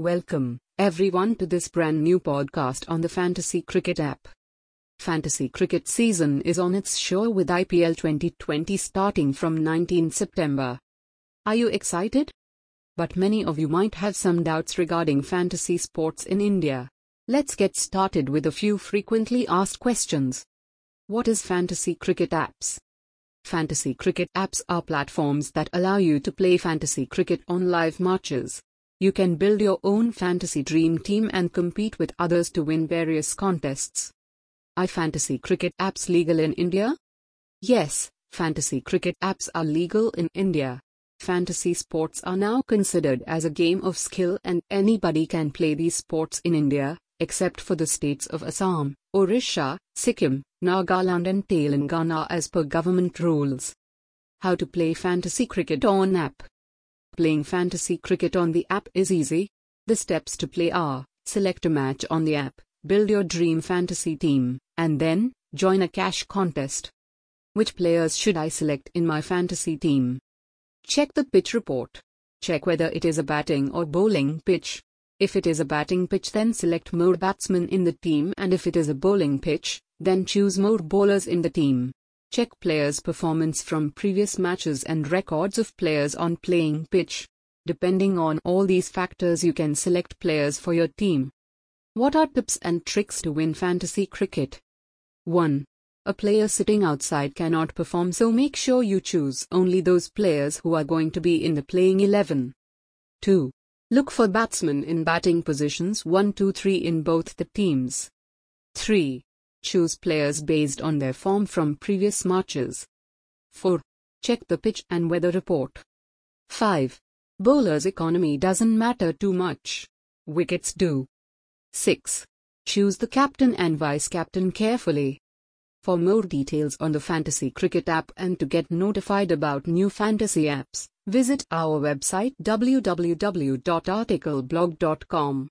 Welcome, everyone, to this brand new podcast on the Fantasy Cricket app. Fantasy Cricket season is on its show with IPL 2020 starting from 19 September. Are you excited? But many of you might have some doubts regarding fantasy sports in India. Let's get started with a few frequently asked questions. What is fantasy cricket apps? Fantasy cricket apps are platforms that allow you to play fantasy cricket on live matches. You can build your own fantasy dream team and compete with others to win various contests. Are fantasy cricket apps legal in India? Yes, fantasy cricket apps are legal in India. Fantasy sports are now considered as a game of skill and anybody can play these sports in India, except for the states of Assam, Orissa, Sikkim, Nagaland and Telangana as per government rules. How to play fantasy cricket on app. Playing fantasy cricket on the app is easy. The steps to play are select a match on the app, build your dream fantasy team, and then join a cash contest. Which players should I select in my fantasy team? Check the pitch report. Check whether it is a batting or bowling pitch. If it is a batting pitch, then select more batsmen in the team, and if it is a bowling pitch, then choose more bowlers in the team. Check players' performance from previous matches and records of players on playing pitch. Depending on all these factors, you can select players for your team. What are tips and tricks to win fantasy cricket? 1. A player sitting outside cannot perform, so make sure you choose only those players who are going to be in the playing 11. 2. Look for batsmen in batting positions 1, 2, 3 in both the teams. 3. Choose players based on their form from previous matches. 4. Check the pitch and weather report. 5. Bowler's economy doesn't matter too much. Wickets do. 6. Choose the captain and vice captain carefully. For more details on the Fantasy Cricket app and to get notified about new fantasy apps, visit our website www.articleblog.com.